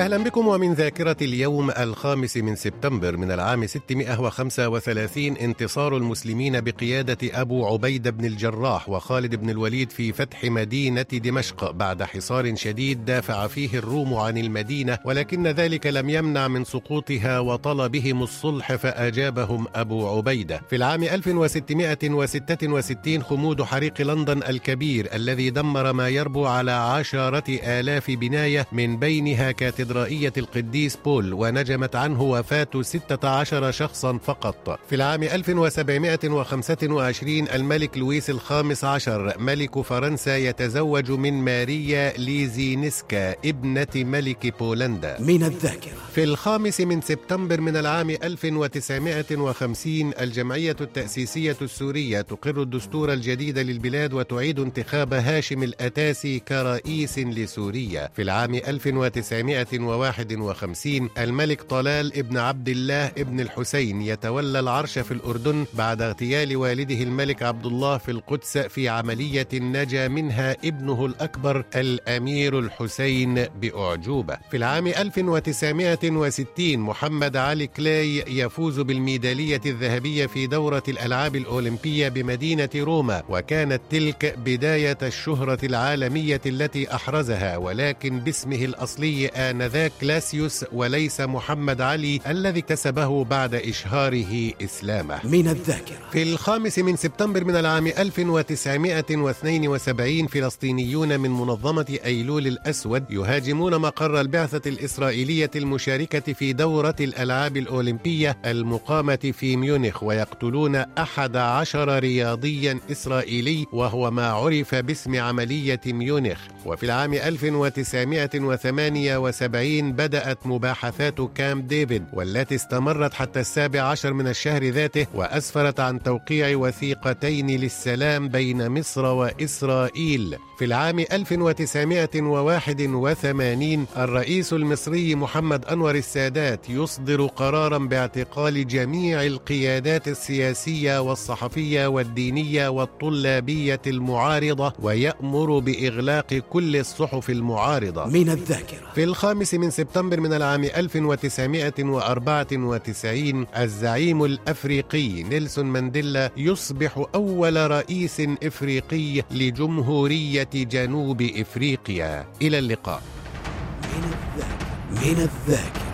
أهلا بكم ومن ذاكرة اليوم الخامس من سبتمبر من العام 635 انتصار المسلمين بقيادة أبو عبيدة بن الجراح وخالد بن الوليد في فتح مدينة دمشق بعد حصار شديد دافع فيه الروم عن المدينة ولكن ذلك لم يمنع من سقوطها وطلبهم الصلح فأجابهم أبو عبيدة. في العام 1666 خمود حريق لندن الكبير الذي دمر ما يربو على عشرة آلاف بناية من بينها كاتدرائية كاتدرائية القديس بول ونجمت عنه وفاة 16 شخصا فقط. في العام 1725 الملك لويس الخامس عشر ملك فرنسا يتزوج من ماريا ليزينسكا ابنة ملك بولندا. من الذاكرة. في الخامس من سبتمبر من العام 1950 الجمعية التأسيسية السورية تقر الدستور الجديد للبلاد وتعيد انتخاب هاشم الأتاسي كرئيس لسوريا. في العام 1900 1951 الملك طلال ابن عبد الله ابن الحسين يتولى العرش في الأردن بعد اغتيال والده الملك عبد الله في القدس في عملية نجا منها ابنه الأكبر الأمير الحسين بأعجوبة. في العام 1960 محمد علي كلاي يفوز بالميدالية الذهبية في دورة الألعاب الأولمبية بمدينة روما وكانت تلك بداية الشهرة العالمية التي أحرزها ولكن باسمه الأصلي آنذاك آنذاك كاسيوس وليس محمد علي الذي كسبه بعد إشهاره إسلامه. من الذاكرة. في الخامس من سبتمبر من العام 1972 فلسطينيون من منظمة أيلول الأسود يهاجمون مقر البعثة الإسرائيلية المشاركة في دورة الألعاب الأولمبية المقامة في ميونخ ويقتلون أحد عشر رياضيا إسرائيلي وهو ما عرف باسم عملية ميونخ. وفي العام 1978 1970 بدأت مباحثات كامب ديفيد والتي استمرت حتى السابع عشر من الشهر ذاته وأسفرت عن توقيع وثيقتين للسلام بين مصر وإسرائيل. في العام 1981 الرئيس المصري محمد أنور السادات يصدر قرارا باعتقال جميع القيادات السياسية والصحفية والدينية والطلابية المعارضة ويأمر بإغلاق كل الصحف المعارضة. من الذاكرة. في الخامس الخامس من سبتمبر من العام 1994 الزعيم الأفريقي نيلسون مانديلا يصبح أول رئيس إفريقي لجمهورية جنوب إفريقيا. إلى اللقاء. من الذاكرة.